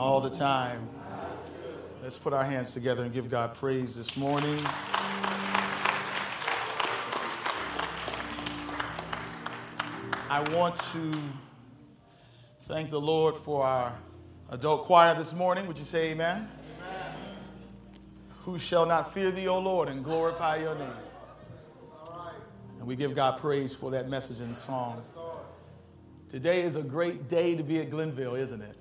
all the time. Let's put our hands together and give God praise this morning. I want to thank the Lord for our adult choir this morning. Would you say amen? amen. Who shall not fear thee, O Lord, and glorify your name? And we give God praise for that message and song. Today is a great day to be at Glenville, isn't it?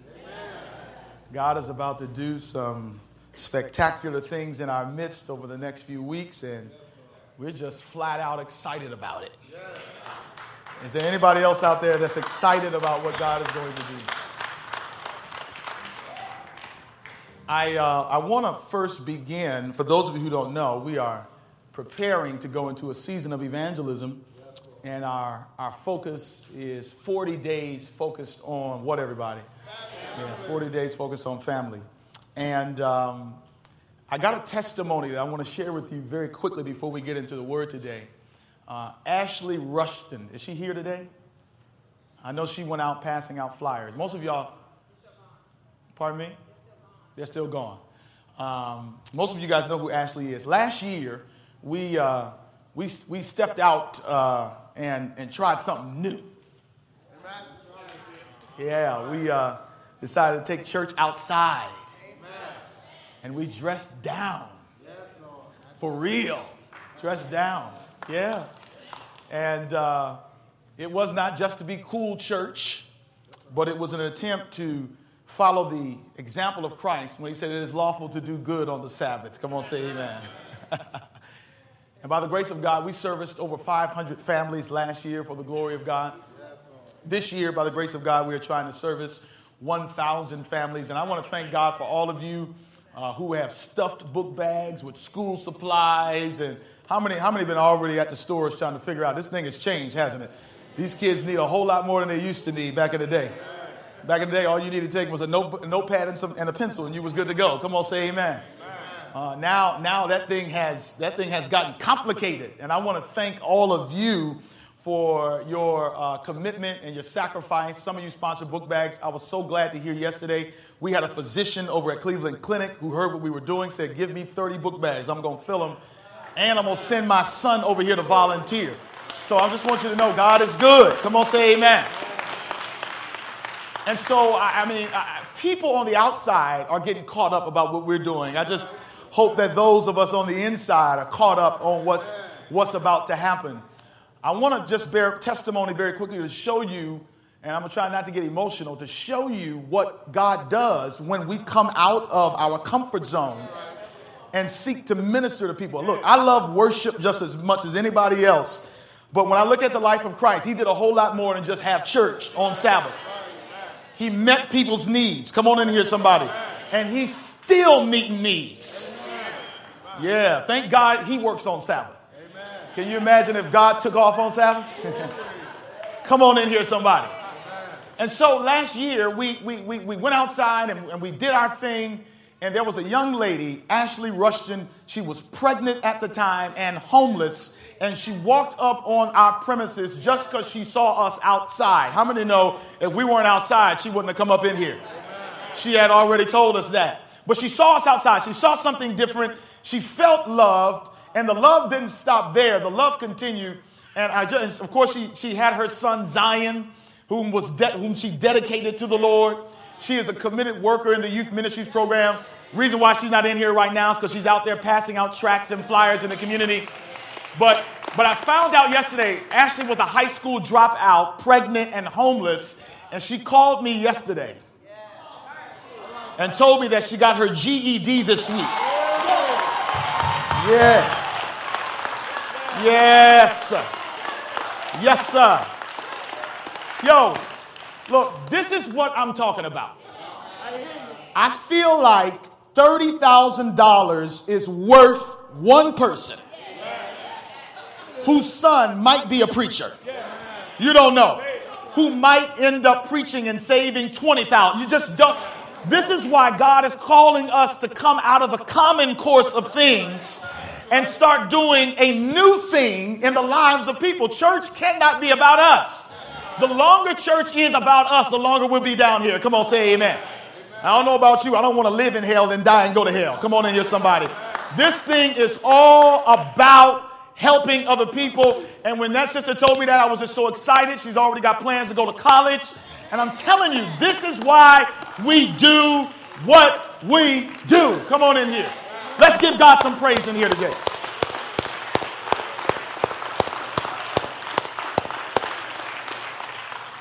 God is about to do some spectacular things in our midst over the next few weeks, and we're just flat out excited about it. Is there anybody else out there that's excited about what God is going to do? I, uh, I want to first begin, for those of you who don't know, we are preparing to go into a season of evangelism, and our, our focus is 40 days focused on what, everybody? Yeah, 40 days focused on family. And um, I got a testimony that I want to share with you very quickly before we get into the word today. Uh, Ashley Rushton, is she here today? I know she went out passing out flyers. Most of y'all, pardon me? They're still gone. Um, most of you guys know who Ashley is. Last year, we, uh, we, we stepped out uh, and, and tried something new. Yeah, we, uh, decided to take church outside. Amen. And we dressed down. Yes, For real. Dressed down. Yeah. And uh, it was not just to be cool church, but it was an attempt to follow the example of Christ when he said it is lawful to do good on the Sabbath. Come on, say amen. and by the grace of God, we serviced over 500 families last year for the glory of God. This year, by the grace of God, we are trying to service 1,000 families. And I want to thank God for all of you uh, who have stuffed book bags with school supplies. And how many, how many been already at the stores trying to figure out this thing has changed, hasn't it? These kids need a whole lot more than they used to need back in the day. Back in the day, all you needed to take was a, note, a notepad and, some, and a pencil, and you was good to go. Come on, say amen. Uh, now, now that thing has that thing has gotten complicated, and I want to thank all of you for your uh, commitment and your sacrifice. Some of you sponsored book bags. I was so glad to hear yesterday. We had a physician over at Cleveland Clinic who heard what we were doing, said, Give me 30 book bags. I'm going to fill them. And I'm going to send my son over here to volunteer. So I just want you to know God is good. Come on, say amen. And so, I, I mean, I, people on the outside are getting caught up about what we're doing. I just hope that those of us on the inside are caught up on what's, what's about to happen. I want to just bear testimony very quickly to show you, and I'm going to try not to get emotional, to show you what God does when we come out of our comfort zones and seek to minister to people. Look, I love worship just as much as anybody else. But when I look at the life of Christ, he did a whole lot more than just have church on Sabbath. He met people's needs. Come on in here, somebody. And he's still meeting needs. Yeah, thank God he works on Sabbath. Can you imagine if God took off on Sabbath? Come on in here, somebody. And so last year, we, we, we, we went outside and, and we did our thing. And there was a young lady, Ashley Rushton. She was pregnant at the time and homeless. And she walked up on our premises just because she saw us outside. How many know if we weren't outside, she wouldn't have come up in here? She had already told us that. But she saw us outside. She saw something different. She felt loved. And the love didn't stop there. The love continued. And I just, of course, she, she had her son Zion, whom, was de- whom she dedicated to the Lord. She is a committed worker in the youth ministries program. Reason why she's not in here right now is because she's out there passing out tracts and flyers in the community. But, but I found out yesterday, Ashley was a high school dropout, pregnant and homeless, and she called me yesterday and told me that she got her GED this week. Yes. Yes. Yes, sir. Yo, look, this is what I'm talking about. I feel like $30,000 is worth one person whose son might be a preacher. You don't know. Who might end up preaching and saving 20,000. You just don't. This is why God is calling us to come out of the common course of things and start doing a new thing in the lives of people. Church cannot be about us. The longer church is about us, the longer we'll be down here. Come on, say amen. I don't know about you. I don't want to live in hell and die and go to hell. Come on in here, somebody. This thing is all about helping other people. And when that sister told me that, I was just so excited. She's already got plans to go to college. And I'm telling you, this is why we do what we do. Come on in here. Let's give God some praise in here today.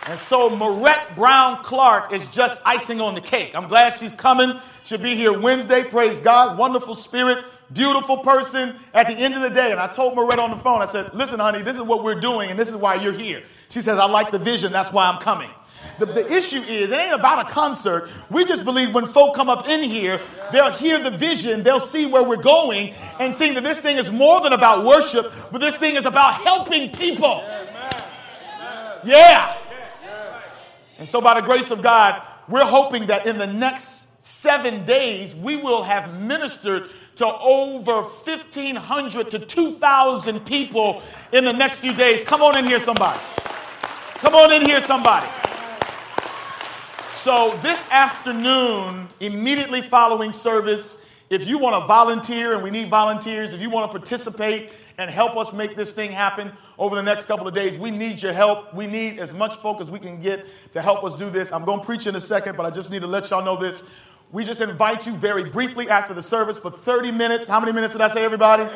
And so Marette Brown Clark is just icing on the cake. I'm glad she's coming. She'll be here Wednesday. Praise God. Wonderful spirit, beautiful person at the end of the day. And I told Marette on the phone, I said, listen, honey, this is what we're doing, and this is why you're here. She says, I like the vision. That's why I'm coming. The, the, issue is, it ain't about a concert. We just believe when folk come up in here, they'll hear the vision, they'll see where we're going, and see that this thing is more than about worship, but this thing is about helping people. Yeah. And so, by the grace of God, we're hoping that in the next seven days, we will have ministered to over 1,500 to 2,000 people in the next few days. Come on in here, somebody. Come on in here, somebody. So, this afternoon, immediately following service, if you want to volunteer, and we need volunteers, if you want to participate and help us make this thing happen over the next couple of days, we need your help. We need as much folk as we can get to help us do this. I'm going to preach in a second, but I just need to let y'all know this. We just invite you very briefly after the service for 30 minutes. How many minutes did I say, everybody?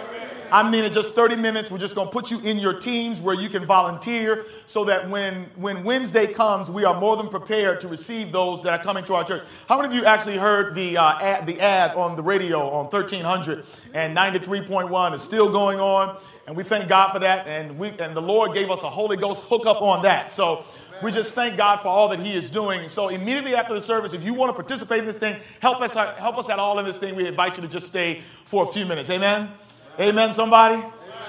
I mean, in just 30 minutes, we're just going to put you in your teams where you can volunteer so that when, when Wednesday comes, we are more than prepared to receive those that are coming to our church. How many of you actually heard the, uh, ad, the ad on the radio on 1300 and 93.1 is still going on? And we thank God for that. And, we, and the Lord gave us a Holy Ghost hookup on that. So we just thank God for all that He is doing. So immediately after the service, if you want to participate in this thing, help us, help us at all in this thing, we invite you to just stay for a few minutes. Amen. Amen, somebody?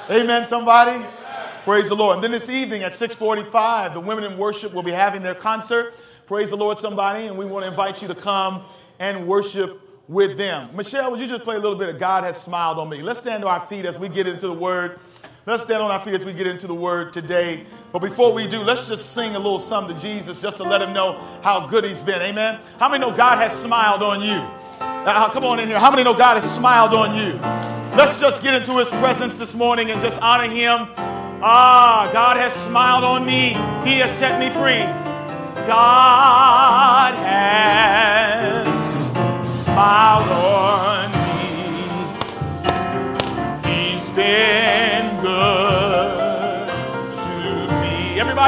Amen, somebody? Praise the Lord. And then this evening at 645, the women in worship will be having their concert. Praise the Lord, somebody. And we want to invite you to come and worship with them. Michelle, would you just play a little bit of God Has Smiled on Me? Let's stand to our feet as we get into the word. Let's stand on our feet as we get into the word today. But before we do, let's just sing a little something to Jesus just to let him know how good he's been. Amen. How many know God has smiled on you? Uh, come on in here. How many know God has smiled on you? Let's just get into his presence this morning and just honor him. Ah, God has smiled on me. He has set me free. God has smiled on me. He's been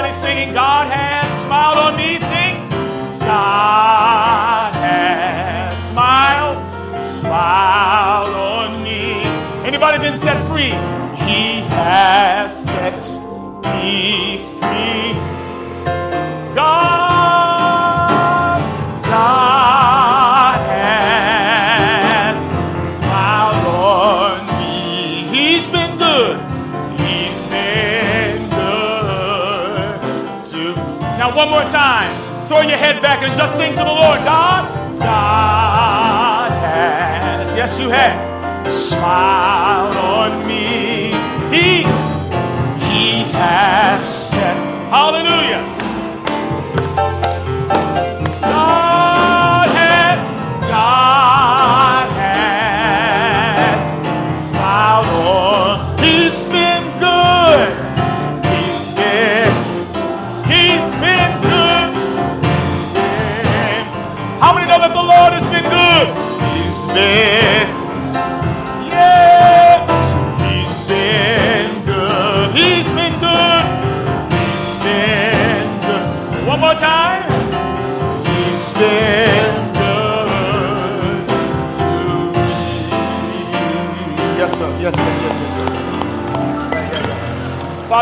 me. Singing, God has smiled on me. Sing, God has smiled, smiled on me. Anybody been set free? He has set me Throw your head back and just sing to the Lord. God, God has. Yes, you have smiled on me. He, he has set. Hallelujah.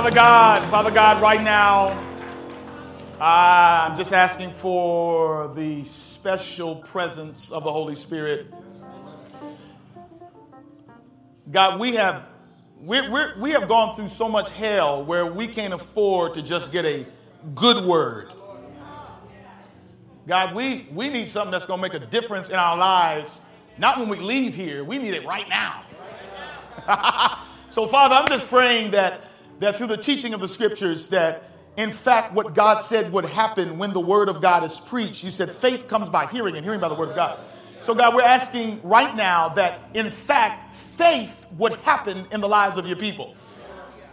Father God, Father God, right now, I'm just asking for the special presence of the Holy Spirit. God, we have we we have gone through so much hell where we can't afford to just get a good word. God, we, we need something that's going to make a difference in our lives, not when we leave here. We need it right now. so, Father, I'm just praying that, that through the teaching of the scriptures, that in fact, what God said would happen when the word of God is preached. You said faith comes by hearing and hearing by the word of God. So, God, we're asking right now that, in fact, faith would happen in the lives of your people.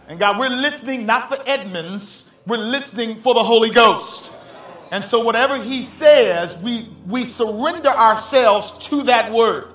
And God, we're listening not for Edmonds, we're listening for the Holy Ghost. And so, whatever He says, we, we surrender ourselves to that word.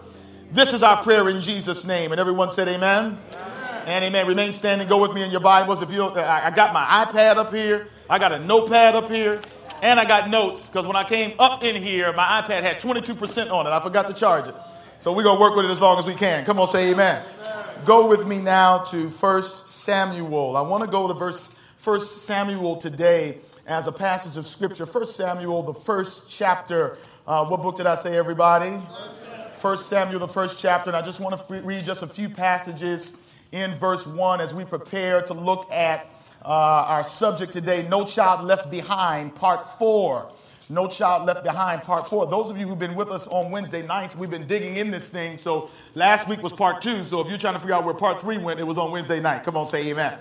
This is our prayer in Jesus' name. And everyone said, Amen. amen. And amen. Remain standing. Go with me in your Bibles. If you I got my iPad up here, I got a notepad up here, and I got notes because when I came up in here, my iPad had 22% on it. I forgot to charge it. So we're going to work with it as long as we can. Come on, say amen. amen. Go with me now to 1 Samuel. I want to go to verse 1 Samuel today as a passage of scripture. 1 Samuel, the first chapter. Uh, what book did I say, everybody? 1 Samuel, the first chapter. And I just want to read just a few passages in verse 1 as we prepare to look at uh, our subject today No Child Left Behind, part 4. No Child Left Behind, part four. Those of you who've been with us on Wednesday nights, we've been digging in this thing. So last week was part two. So if you're trying to figure out where part three went, it was on Wednesday night. Come on, say amen.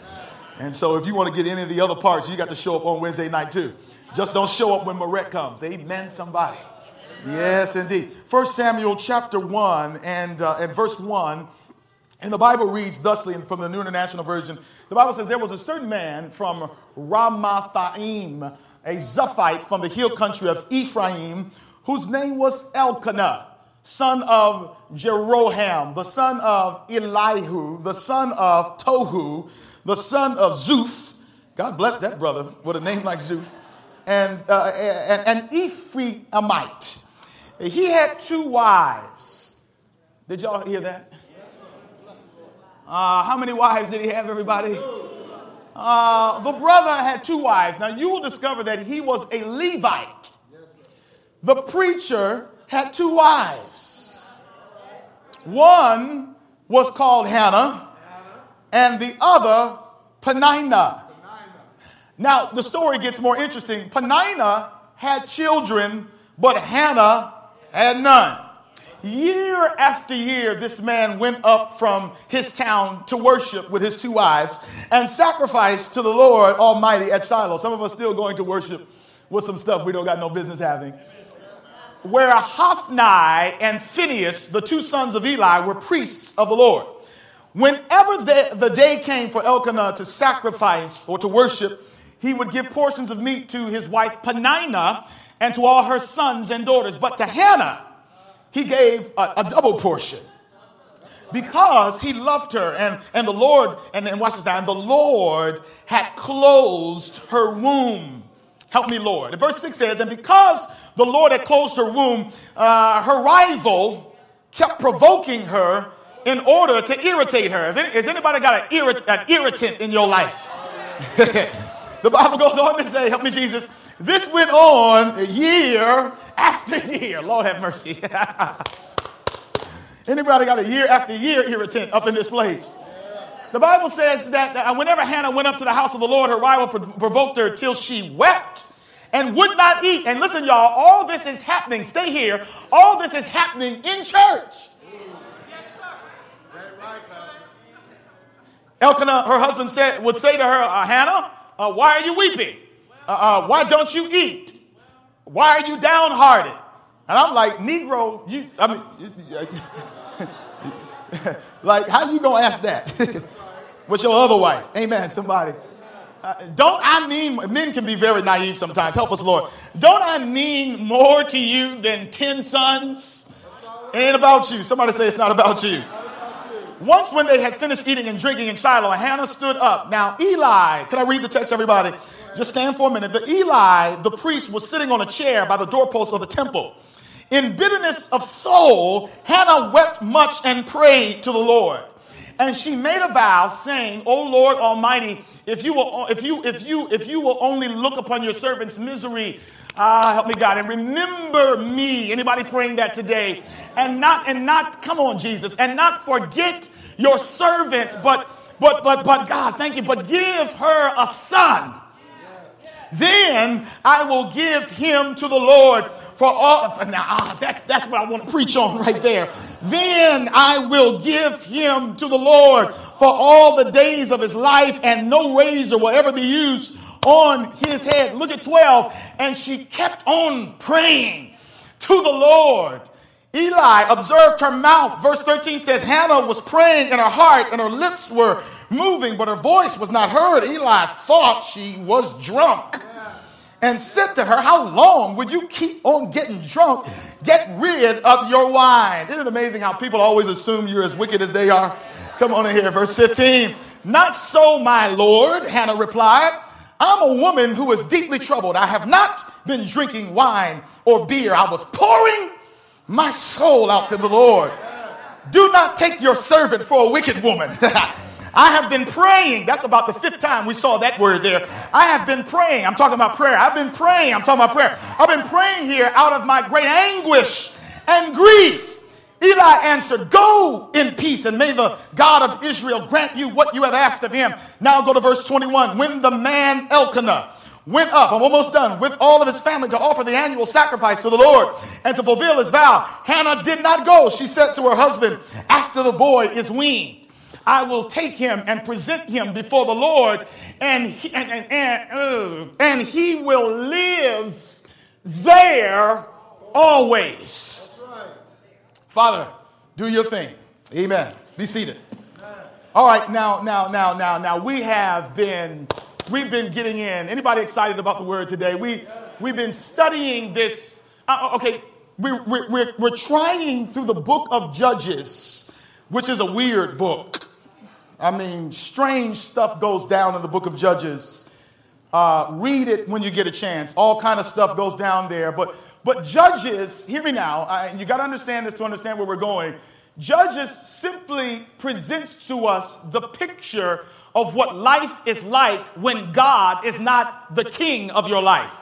And so if you want to get any of the other parts, you got to show up on Wednesday night too. Just don't show up when Marette comes. Amen, somebody. Yes, indeed. First Samuel chapter 1 and, uh, and verse 1. And the Bible reads thusly from the New International Version. The Bible says there was a certain man from Ramathaim a Zuphite from the hill country of Ephraim, whose name was Elkanah, son of Jeroham, the son of Elihu, the son of Tohu, the son of Zuph. God bless that brother with a name like Zuph. And, uh, and Ephraimite. He had two wives. Did y'all hear that? Uh, how many wives did he have, everybody? Uh, the brother had two wives. Now you will discover that he was a Levite. The preacher had two wives. One was called Hannah, and the other Peninnah. Now the story gets more interesting. Peninnah had children, but Hannah had none. Year after year, this man went up from his town to worship with his two wives and sacrifice to the Lord Almighty at Shiloh. Some of us still going to worship with some stuff we don't got no business having. Where Hophni and Phinehas, the two sons of Eli, were priests of the Lord. Whenever the, the day came for Elkanah to sacrifice or to worship, he would give portions of meat to his wife Peninnah and to all her sons and daughters. But to Hannah, he gave a, a double portion because he loved her and, and the Lord, and, and watch this now, and the Lord had closed her womb. Help me, Lord. And verse 6 says, And because the Lord had closed her womb, uh, her rival kept provoking her in order to irritate her. Has anybody got an, an irritant in your life? the Bible goes on to say, Help me, Jesus. This went on a year after year. Lord have mercy. Anybody got a year after year irritant up in this place? The Bible says that whenever Hannah went up to the house of the Lord, her rival provoked her till she wept and would not eat. And listen, y'all, all this is happening. Stay here. All this is happening in church. Yes, sir. Elkanah, her husband, said, would say to her, uh, Hannah, uh, why are you weeping? Uh, uh, why don't you eat? Why are you downhearted? And I'm like, Negro, you, I mean, like, how you gonna ask that with your other wife? Amen, somebody. Uh, don't I mean, men can be very naive sometimes. Help us, Lord. Don't I mean more to you than 10 sons? It ain't about you. Somebody say it's not about you. Once, when they had finished eating and drinking in Shiloh, Hannah stood up. Now, Eli, can I read the text, everybody? Just stand for a minute. But Eli, the priest, was sitting on a chair by the doorpost of the temple. In bitterness of soul, Hannah wept much and prayed to the Lord. And she made a vow, saying, O Lord Almighty, if you will, if you, if you, if you will only look upon your servant's misery, ah, help me God, and remember me. Anybody praying that today? And not, and not, come on, Jesus, and not forget your servant, but, but, but, but God, thank you, but give her a son then I will give him to the Lord for all. Now, ah, that's, that's what I want to preach on right there. Then I will give him to the Lord for all the days of his life, and no razor will ever be used on his head. Look at 12. And she kept on praying to the Lord. Eli observed her mouth. Verse 13 says, Hannah was praying in her heart and her lips were moving, but her voice was not heard. Eli thought she was drunk and said to her, How long will you keep on getting drunk? Get rid of your wine. Isn't it amazing how people always assume you're as wicked as they are? Come on in here, verse 15. Not so, my Lord, Hannah replied. I'm a woman who is deeply troubled. I have not been drinking wine or beer. I was pouring my soul out to the Lord. Do not take your servant for a wicked woman. I have been praying. That's about the fifth time we saw that word there. I have been praying. I'm talking about prayer. I've been praying. I'm talking about prayer. I've been praying here out of my great anguish and grief. Eli answered, Go in peace, and may the God of Israel grant you what you have asked of him. Now go to verse 21. When the man Elkanah went up, I'm almost done, with all of his family to offer the annual sacrifice to the Lord and to fulfill his vow, Hannah did not go. She said to her husband, After the boy is weaned, I will take him and present him before the Lord, and he, and, and, and, uh, and he will live there always. Father, do your thing. Amen. Be seated. All right, now, now, now, now, now, we have been, we've been getting in. Anybody excited about the word today? We, we've been studying this. Uh, okay, we, we, we're, we're trying through the book of Judges, which is a weird book. I mean, strange stuff goes down in the book of Judges. Uh, read it when you get a chance. All kind of stuff goes down there. But but Judges, hear me now. I, you got to understand this to understand where we're going. Judges simply presents to us the picture of what life is like when God is not the king of your life.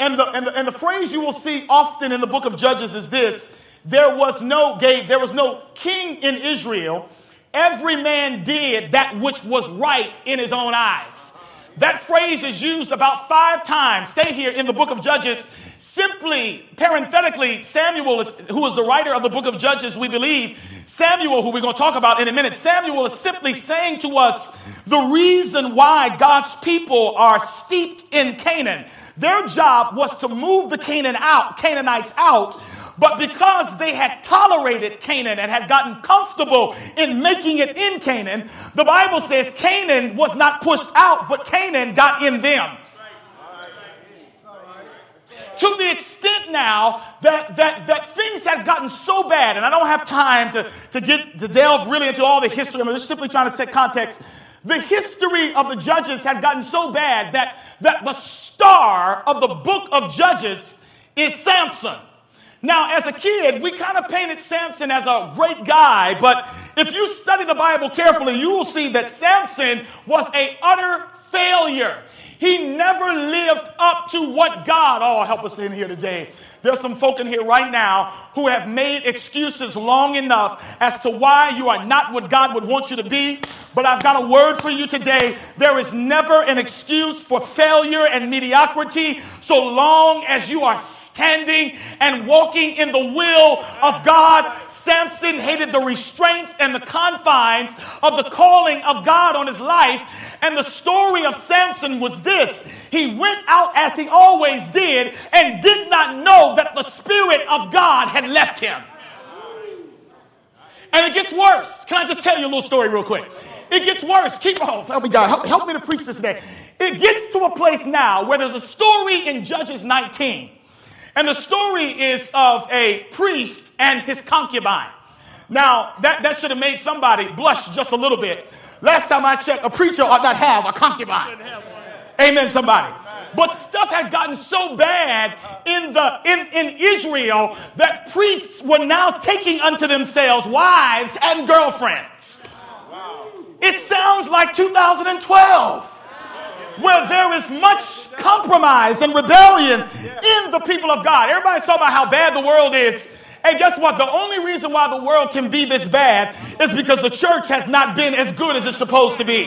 And the, and the, and the phrase you will see often in the book of Judges is this there was no gave, there was no king in Israel every man did that which was right in his own eyes. That phrase is used about five times. Stay here in the book of Judges. Simply, parenthetically, Samuel, is, who is the writer of the book of Judges, we believe, Samuel, who we're going to talk about in a minute, Samuel is simply saying to us the reason why God's people are steeped in Canaan. Their job was to move the Canaan out, Canaanites out but because they had tolerated Canaan and had gotten comfortable in making it in Canaan, the Bible says Canaan was not pushed out, but Canaan got in them to the extent now that, that, that things had gotten so bad, and I don't have time to, to get to delve really into all the history. I'm just simply trying to set context. The history of the judges had gotten so bad that, that the star of the book of Judges is Samson. Now, as a kid, we kind of painted Samson as a great guy, but if you study the Bible carefully, you will see that Samson was a utter failure. He never lived up to what God, oh, help us in here today. There's some folk in here right now who have made excuses long enough as to why you are not what God would want you to be. But I've got a word for you today. There is never an excuse for failure and mediocrity so long as you are standing and walking in the will of God. Samson hated the restraints and the confines of the calling of God on his life. And the story of Samson was this he went out as he always did and did not know that the Spirit of God had left him. And it gets worse. Can I just tell you a little story real quick? It gets worse. Keep on. Help me, God. Help, help me to preach this today. It gets to a place now where there's a story in Judges 19 and the story is of a priest and his concubine. Now, that, that should have made somebody blush just a little bit. Last time I checked, a preacher ought not have a concubine. Amen, somebody. But stuff had gotten so bad in the in, in Israel that priests were now taking unto themselves wives and girlfriends. It sounds like 2012 where there is much compromise and rebellion in the people of God. Everybody's talking about how bad the world is. And guess what? The only reason why the world can be this bad is because the church has not been as good as it's supposed to be.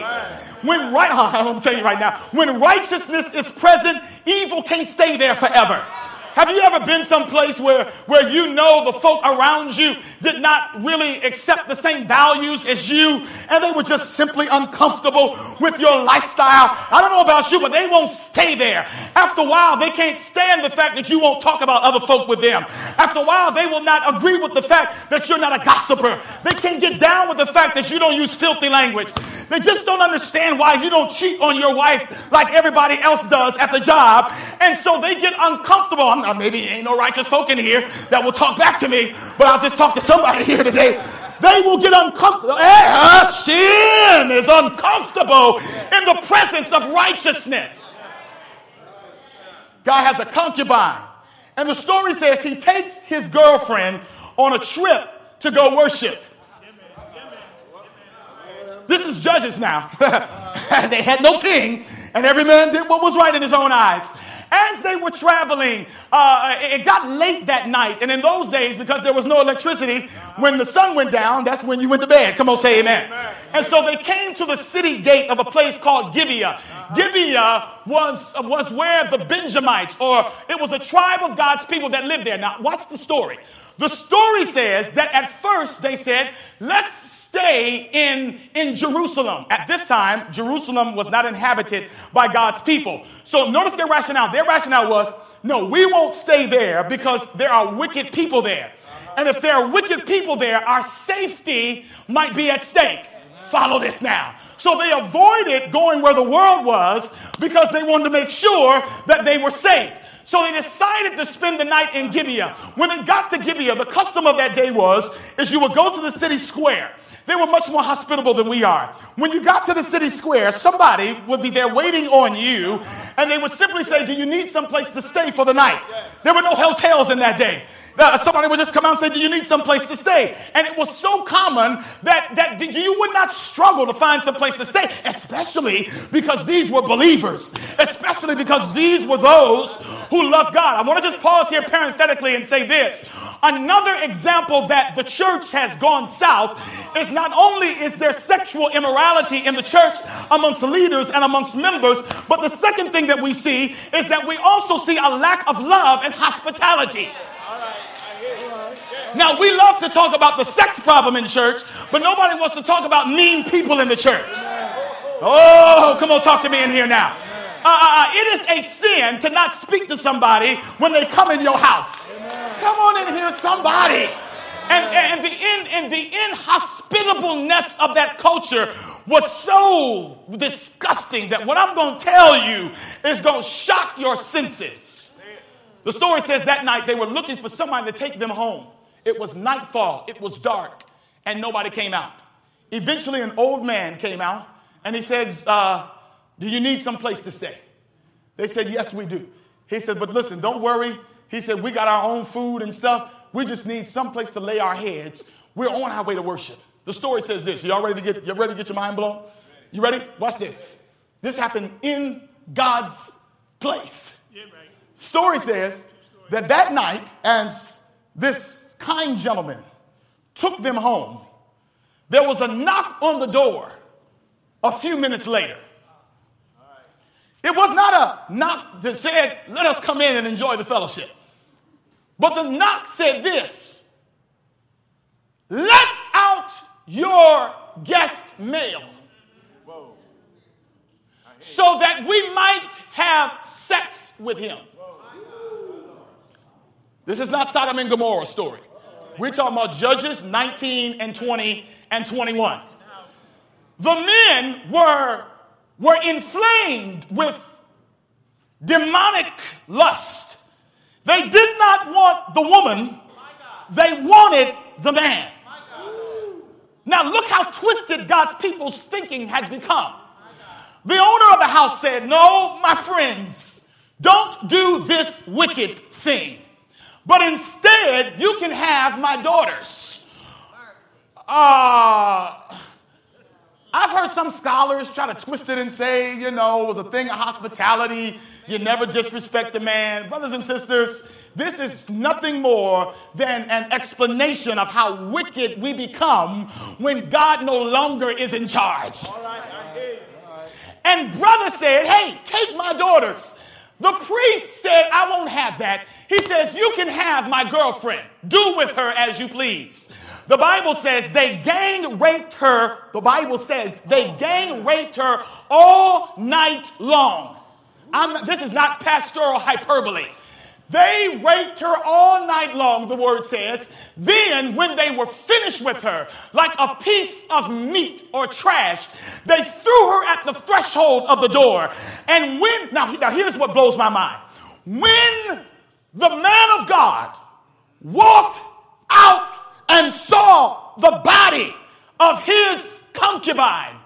When right, I'm telling you right now, when righteousness is present, evil can't stay there forever. Have you ever been someplace where, where you know the folk around you did not really accept the same values as you and they were just simply uncomfortable with your lifestyle? I don't know about you, but they won't stay there. After a while, they can't stand the fact that you won't talk about other folk with them. After a while, they will not agree with the fact that you're not a gossiper. They can't get down with the fact that you don't use filthy language. They just don't understand why you don't cheat on your wife like everybody else does at the job. And so they get uncomfortable. I'm not, maybe ain't no righteous folk in here that will talk back to me, but I'll just talk to somebody here today. They will get uncomfortable. Eh, sin is uncomfortable in the presence of righteousness. Guy has a concubine. And the story says he takes his girlfriend on a trip to go worship. This is judges now. they had no king, and every man did what was right in his own eyes. As they were traveling, uh, it got late that night. And in those days, because there was no electricity, when the sun went down, that's when you went to bed. Come on, say amen. amen. And so they came to the city gate of a place called Gibeah. Uh-huh. Gibeah was, was where the Benjamites, or it was a tribe of God's people that lived there. Now, watch the story. The story says that at first they said, let's stay in, in Jerusalem. At this time, Jerusalem was not inhabited by God's people. So notice their rationale. Their rationale was no, we won't stay there because there are wicked people there. And if there are wicked people there, our safety might be at stake. Follow this now. So they avoided going where the world was because they wanted to make sure that they were safe. So they decided to spend the night in Gibeah. When they got to Gibeah, the custom of that day was is you would go to the city square they were much more hospitable than we are. When you got to the city square, somebody would be there waiting on you, and they would simply say, Do you need some place to stay for the night? There were no hotels in that day. Somebody would just come out and say, Do you need some place to stay? And it was so common that, that you would not struggle to find some place to stay, especially because these were believers, especially because these were those who loved God. I want to just pause here parenthetically and say this. Another example that the church has gone south is not only is there sexual immorality in the church amongst leaders and amongst members, but the second thing that we see is that we also see a lack of love and hospitality. Now, we love to talk about the sex problem in church, but nobody wants to talk about mean people in the church. Oh, come on, talk to me in here now. Uh, uh, uh, it is a sin to not speak to somebody when they come in your house. Come on in here, somebody. And, and the in, and the inhospitableness of that culture was so disgusting that what I'm going to tell you is going to shock your senses. The story says that night they were looking for somebody to take them home. It was nightfall, it was dark, and nobody came out. Eventually, an old man came out and he says, uh, Do you need some place to stay? They said, Yes, we do. He said, But listen, don't worry. He said, We got our own food and stuff. We just need some place to lay our heads. We're on our way to worship. The story says this. Y'all ready to get, you ready to get your mind blown? You ready? Watch this. This happened in God's place. Story says that that night, as this kind gentleman took them home. There was a knock on the door a few minutes later. It was not a knock that said, Let us come in and enjoy the fellowship. But the knock said this Let out your guest male so that we might have sex with him. This is not Sodom and Gomorrah story. We're talking about Judges 19 and 20 and 21. The men were, were inflamed with demonic lust. They did not want the woman, they wanted the man. Now, look how twisted God's people's thinking had become. The owner of the house said, No, my friends, don't do this wicked thing. But instead, you can have my daughters. Uh, I've heard some scholars try to twist it and say, you know, it was a thing of hospitality. You never disrespect a man. Brothers and sisters, this is nothing more than an explanation of how wicked we become when God no longer is in charge. All right, I hear you. And brother said, hey, take my daughters. The priest said, I won't have that. He says, You can have my girlfriend. Do with her as you please. The Bible says they gang raped her. The Bible says they gang raped her all night long. I'm, this is not pastoral hyperbole. They raped her all night long, the word says. Then, when they were finished with her, like a piece of meat or trash, they threw her at the threshold of the door. And when, now, now here's what blows my mind. When the man of God walked out and saw the body of his concubine,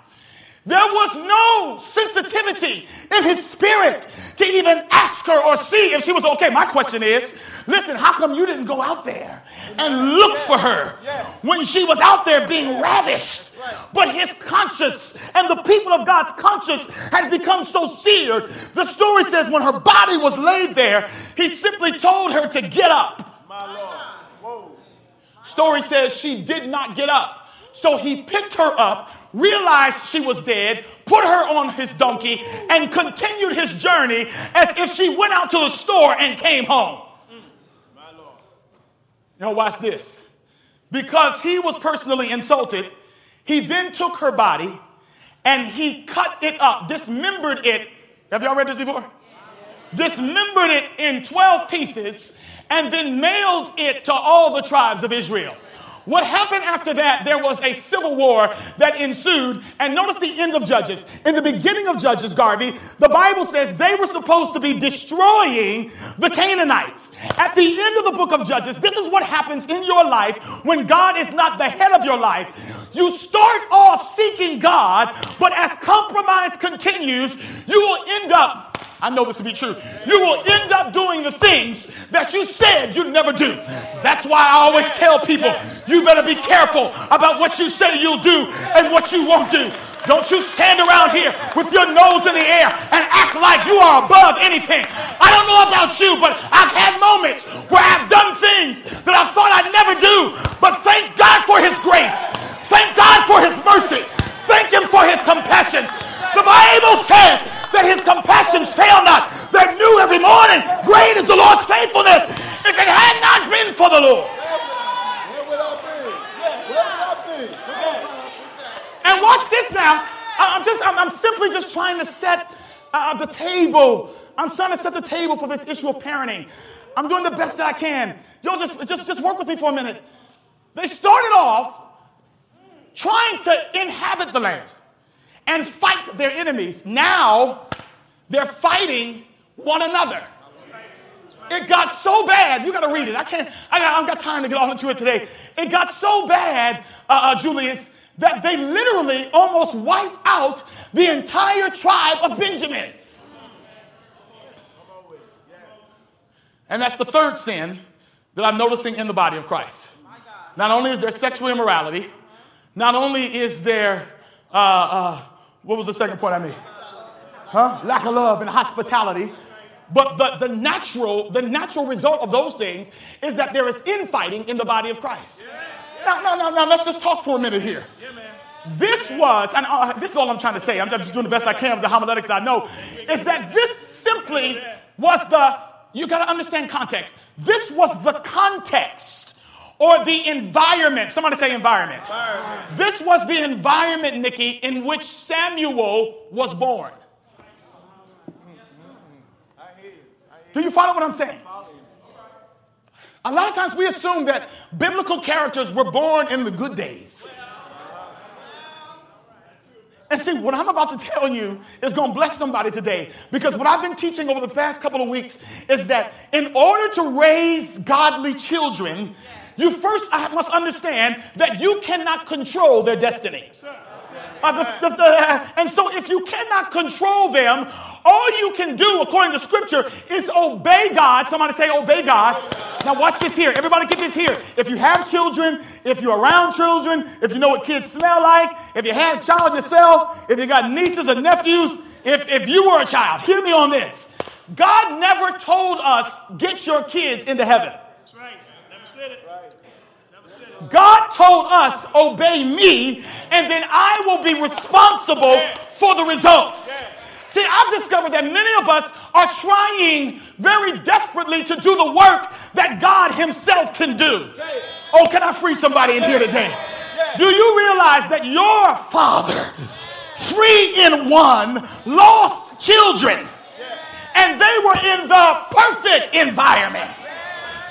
there was no sensitivity in his spirit to even ask her or see if she was okay. My question is listen, how come you didn't go out there and look for her when she was out there being ravished? But his conscience and the people of God's conscience had become so seared. The story says when her body was laid there, he simply told her to get up. Story says she did not get up. So he picked her up, realized she was dead, put her on his donkey, and continued his journey as if she went out to the store and came home. Now, watch this. Because he was personally insulted, he then took her body and he cut it up, dismembered it. Have y'all read this before? Dismembered it in 12 pieces and then mailed it to all the tribes of Israel. What happened after that? There was a civil war that ensued. And notice the end of Judges. In the beginning of Judges, Garvey, the Bible says they were supposed to be destroying the Canaanites. At the end of the book of Judges, this is what happens in your life when God is not the head of your life. You start off seeking God, but as compromise continues, you will end up I know this to be true. You will end up doing the things that you said you'd never do. That's why I always tell people you better be careful about what you say you'll do and what you won't do. Don't you stand around here with your nose in the air and act like you are above anything. I don't know about you, but I've had moments where I've done things that I thought I'd never do. But thank God for His grace. Thank God for His mercy. Thank Him for His compassion. The Bible says that his compassions fail not. They're new every morning. Great is the Lord's faithfulness. If it had not been for the Lord. And watch this now. I'm just, I'm, I'm simply just trying to set uh, the table. I'm trying to set the table for this issue of parenting. I'm doing the best that I can. Y'all just, just, just work with me for a minute. They started off trying to inhabit the land and fight their enemies. Now they're fighting one another. It got so bad. You got to read it. I can't. I, don't got time to get all into it today. It got so bad, uh, uh, Julius, that they literally almost wiped out the entire tribe of Benjamin. And that's the third sin that I'm noticing in the body of Christ. Not only is there sexual immorality, not only is there uh, uh what was the second point I made? Huh? Lack of love and hospitality. But the, the natural, the natural result of those things is that there is infighting in the body of Christ. Now, now, now, now, let's just talk for a minute here. This was, and uh, this is all I'm trying to say. I'm just doing the best I can with the homiletics that I know. Is that this simply was the, you got to understand context. This was the context or the environment. Somebody say environment. environment. This was the environment, Nikki, in which Samuel was born. Do you follow what I'm saying? A lot of times we assume that biblical characters were born in the good days. And see, what I'm about to tell you is going to bless somebody today because what I've been teaching over the past couple of weeks is that in order to raise godly children, you first must understand that you cannot control their destiny. Uh, the, the, the, and so, if you cannot control them, all you can do, according to Scripture, is obey God. Somebody say, Obey God. Now, watch this here. Everybody, get this here. If you have children, if you're around children, if you know what kids smell like, if you had a child yourself, if you got nieces or nephews, if, if you were a child, hear me on this. God never told us, Get your kids into heaven. God told us, obey me, and then I will be responsible for the results. See, I've discovered that many of us are trying very desperately to do the work that God Himself can do. Oh, can I free somebody in here today? Do you realize that your father, three in one, lost children? And they were in the perfect environment.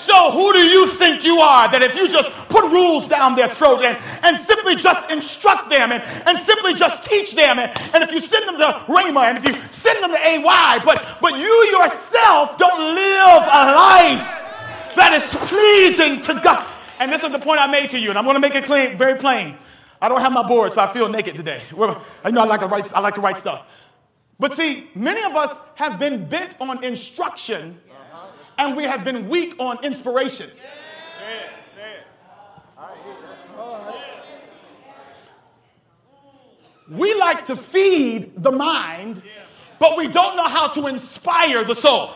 So, who do you think you are that if you just put rules down their throat and, and simply just instruct them and, and simply just teach them, and, and if you send them to Rhema and if you send them to AY, but, but you yourself don't live a life that is pleasing to God? And this is the point I made to you, and I'm going to make it clean, very plain. I don't have my board, so I feel naked today. I know I like to write, I like to write stuff. But see, many of us have been bent on instruction and we have been weak on inspiration. We like to feed the mind, but we don't know how to inspire the soul.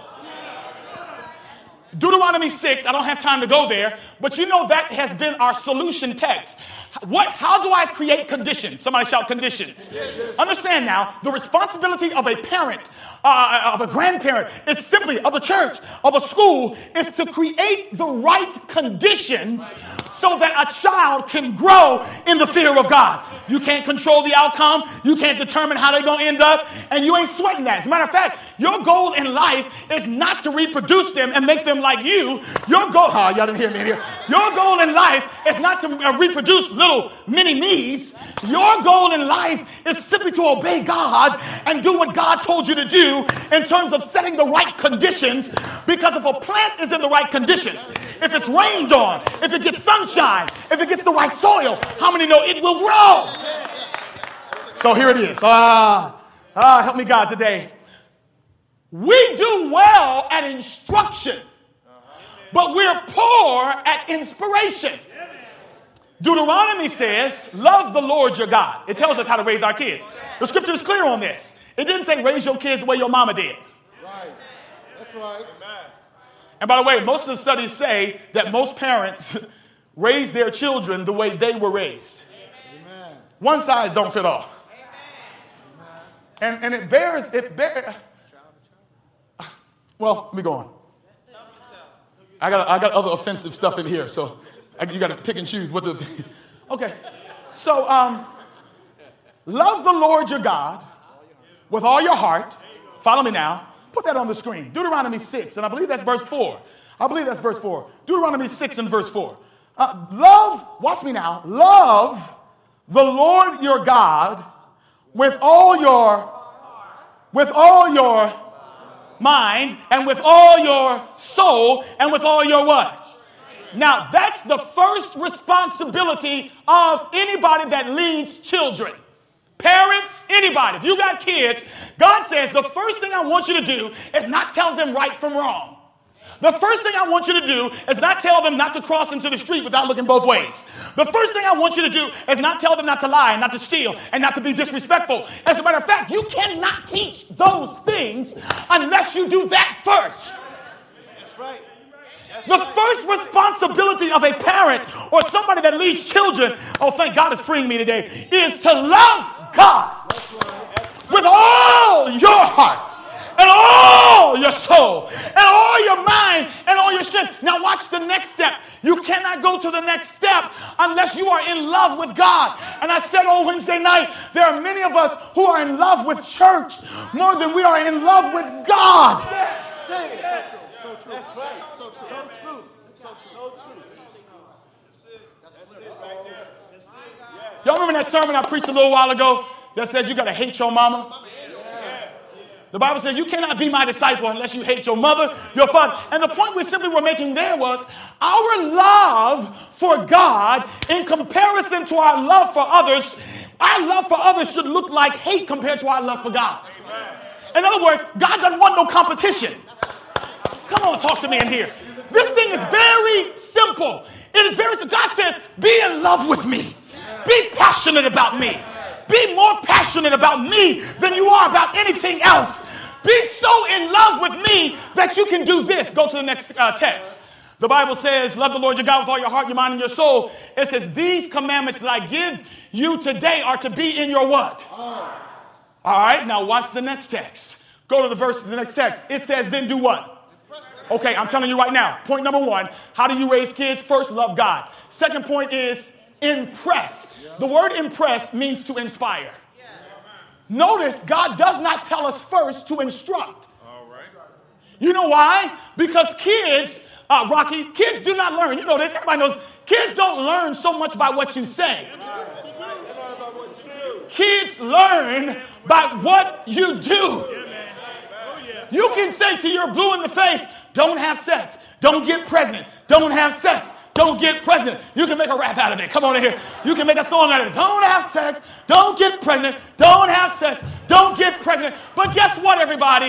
Deuteronomy 6, I don't have time to go there, but you know that has been our solution text. What, how do I create conditions? Somebody shout conditions. Understand now, the responsibility of a parent, uh, of a grandparent, is simply, of the church, of a school, is to create the right conditions so that a child can grow in the fear of God. You can't control the outcome. You can't determine how they're going to end up. And you ain't sweating that. As a matter of fact, your goal in life is not to reproduce them and make them like you. Your goal, oh, y'all didn't hear me here. Your goal in life is not to uh, reproduce little mini me's. Your goal in life is simply to obey God and do what God told you to do in terms of setting the right conditions. Because if a plant is in the right conditions, if it's rained on, if it gets sunshine, if it gets the right soil, how many know it will grow? So here it is. Ah, ah, help me, God, today. We do well at instruction, but we're poor at inspiration. Deuteronomy says, Love the Lord your God. It tells us how to raise our kids. The scripture is clear on this. It didn't say raise your kids the way your mama did. Right. That's right. And by the way, most of the studies say that most parents raise their children the way they were raised. Amen. One size don't fit all. And, and it bears, it bears. Well, let me go on. I got, I got other offensive stuff in here, so you got to pick and choose what the. okay. So, um, love the Lord your God with all your heart. Follow me now. Put that on the screen. Deuteronomy 6, and I believe that's verse 4. I believe that's verse 4. Deuteronomy 6 and verse 4. Uh, love, watch me now, love the Lord your God with all your with all your mind and with all your soul and with all your what? Now, that's the first responsibility of anybody that leads children. Parents, anybody, if you got kids, God says the first thing I want you to do is not tell them right from wrong. The first thing I want you to do is not tell them not to cross into the street without looking both ways. The first thing I want you to do is not tell them not to lie and not to steal and not to be disrespectful. As a matter of fact, you cannot teach those things unless you do that first. That's right. The first responsibility of a parent or somebody that leads children, oh, thank God is freeing me today, is to love God with all your heart and all your soul and all your mind and all your strength. Now, watch the next step. You cannot go to the next step unless you are in love with God. And I said on Wednesday night, there are many of us who are in love with church more than we are in love with God. That's right. So true. So true. So true. Y'all remember that sermon I preached a little while ago that says you got to hate your mama? The Bible says you cannot be my disciple unless you hate your mother, your father. And the point we simply were making there was our love for God in comparison to our love for others. Our love for others should look like hate compared to our love for God. In other words, God doesn't want no competition. Come on, talk to me in here. This thing is very simple. It is very simple. God says, be in love with me. Be passionate about me. Be more passionate about me than you are about anything else. Be so in love with me that you can do this. Go to the next uh, text. The Bible says, Love the Lord your God with all your heart, your mind, and your soul. It says, These commandments that I give you today are to be in your what? All right, now watch the next text. Go to the verse, of the next text. It says, then do what? Okay, I'm telling you right now. Point number one how do you raise kids? First, love God. Second point is impress. The word impress means to inspire. Notice God does not tell us first to instruct. You know why? Because kids, uh, Rocky, kids do not learn. You know this, everybody knows. Kids don't learn so much by what you say. Kids learn by what you do. You can say to your blue in the face, don't have sex, don't get pregnant, don't have sex. Don't get pregnant. You can make a rap out of it. Come on in here. You can make a song out of it. Don't have sex. Don't get pregnant. Don't have sex. Don't get pregnant. But guess what, everybody?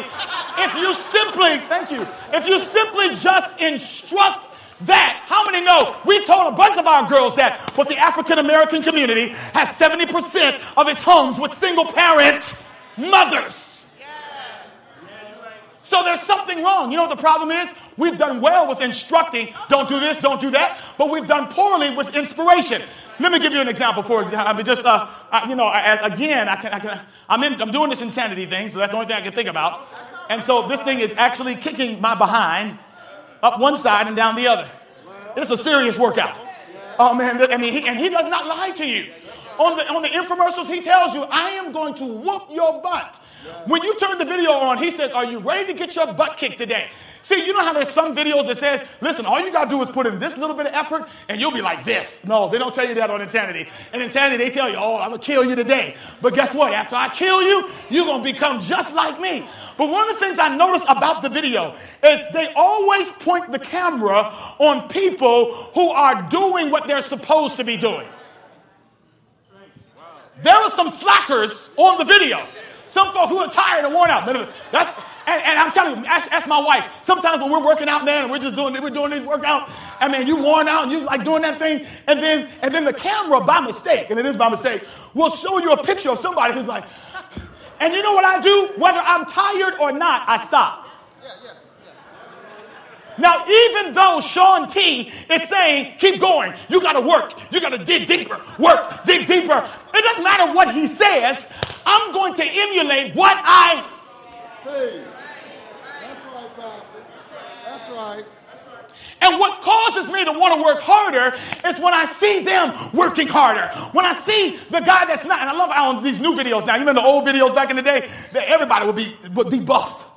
If you simply, thank you, if you simply just instruct that, how many know we've told a bunch of our girls that, but the African American community has 70% of its homes with single parent mothers. So there's something wrong. You know what the problem is? We've done well with instructing, don't do this, don't do that, but we've done poorly with inspiration. Let me give you an example. For example, I just uh, I, you know, I, again, I can, I can, I'm in, I'm doing this insanity thing, so that's the only thing I can think about. And so this thing is actually kicking my behind up one side and down the other. It's a serious workout. Oh man, I mean, he, and he does not lie to you. On the on the infomercials, he tells you, "I am going to whoop your butt." When you turn the video on, he says, Are you ready to get your butt kicked today? See, you know how there's some videos that says, listen, all you gotta do is put in this little bit of effort and you'll be like this. No, they don't tell you that on Insanity. And Insanity, they tell you, oh, I'm gonna kill you today. But guess what? After I kill you, you're gonna become just like me. But one of the things I notice about the video is they always point the camera on people who are doing what they're supposed to be doing. There are some slackers on the video. Some folk who are tired and worn out. That's, and, and I'm telling you, ask, ask, my wife. Sometimes when we're working out, man, and we're just doing we're doing these workouts, I mean, you worn out and you like doing that thing, and then and then the camera by mistake, and it is by mistake, will show you a picture of somebody who's like, and you know what I do? Whether I'm tired or not, I stop. Now, even though Shaun T is saying, keep going, you got to work, you got to dig deeper, work, dig deeper. It doesn't matter what he says. I'm going to emulate what I say. That's right, Pastor. That's right. And what causes me to want to work harder is when I see them working harder. When I see the guy that's not, and I love how these new videos now, you remember the old videos back in the day, that everybody would be would be buff.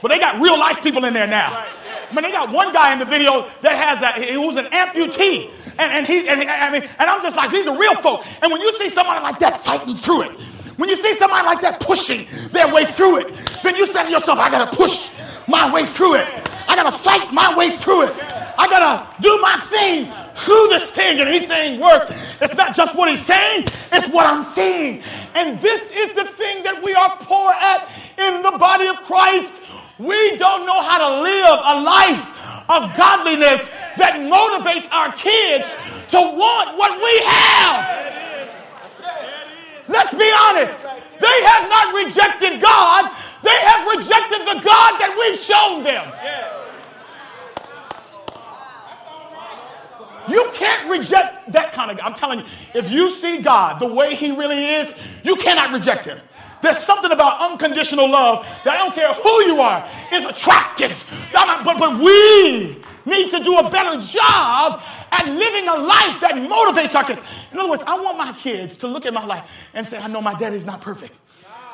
But they got real life people in there now. I mean, they got one guy in the video that has a, who's an amputee, and, and he, and I mean, and I'm just like, these are real folk. And when you see somebody like that fighting through it, when you see somebody like that pushing their way through it, then you say to yourself, I gotta push my way through it. I gotta fight my way through it. I gotta do my thing through this thing. And he's saying, work. It's not just what he's saying, it's what I'm seeing. And this is the thing that we are poor at in the body of Christ. We don't know how to live a life of godliness that motivates our kids to want what we have. Let's be honest. They have not rejected God, they have rejected the God that we've shown them. You can't reject that kind of God. I'm telling you, if you see God the way He really is, you cannot reject Him. There's something about unconditional love that I don't care who you are is attractive. But, but we need to do a better job at living a life that motivates our kids. In other words, I want my kids to look at my life and say, I know my daddy's not perfect.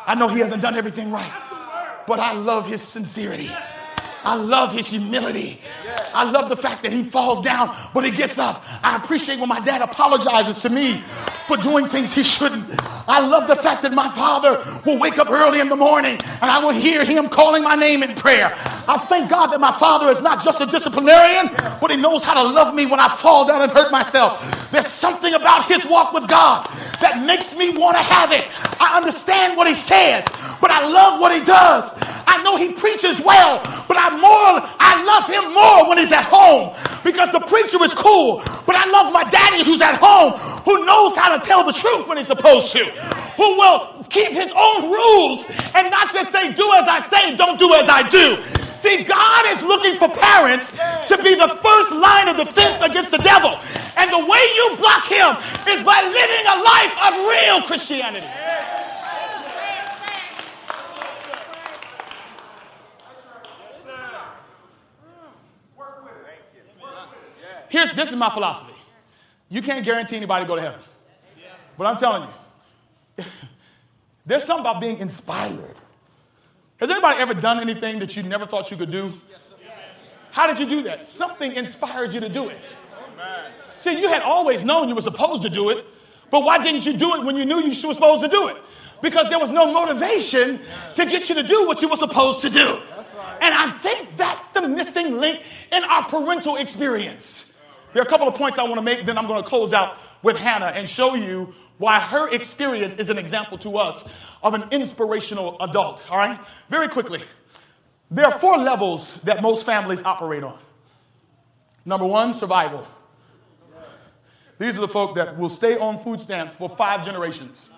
I know he hasn't done everything right. But I love his sincerity. I love his humility. I love the fact that he falls down, but he gets up. I appreciate when my dad apologizes to me for doing things he shouldn't. I love the fact that my father will wake up early in the morning and I will hear him calling my name in prayer. I thank God that my father is not just a disciplinarian, but he knows how to love me when I fall down and hurt myself. There's something about his walk with God that makes me want to have it. I understand what he says, but I love what he does. I know he preaches well, but I more I love him more when he's at home because the preacher is cool. But I love my daddy who's at home who knows how to tell the truth when he's supposed to, who will keep his own rules and not just say, do as I say, don't do as I do. See, God is looking for parents to be the first line of defense against the devil. And the way you block him is by living a life of real Christianity. Here's this is my philosophy. You can't guarantee anybody to go to heaven. But I'm telling you, there's something about being inspired. Has anybody ever done anything that you never thought you could do? How did you do that? Something inspires you to do it. See, you had always known you were supposed to do it, but why didn't you do it when you knew you were supposed to do it? Because there was no motivation to get you to do what you were supposed to do. And I think that's the missing link in our parental experience. There are a couple of points I want to make, then I'm going to close out with Hannah and show you why her experience is an example to us of an inspirational adult. All right? Very quickly. There are four levels that most families operate on. Number one, survival. These are the folk that will stay on food stamps for five generations.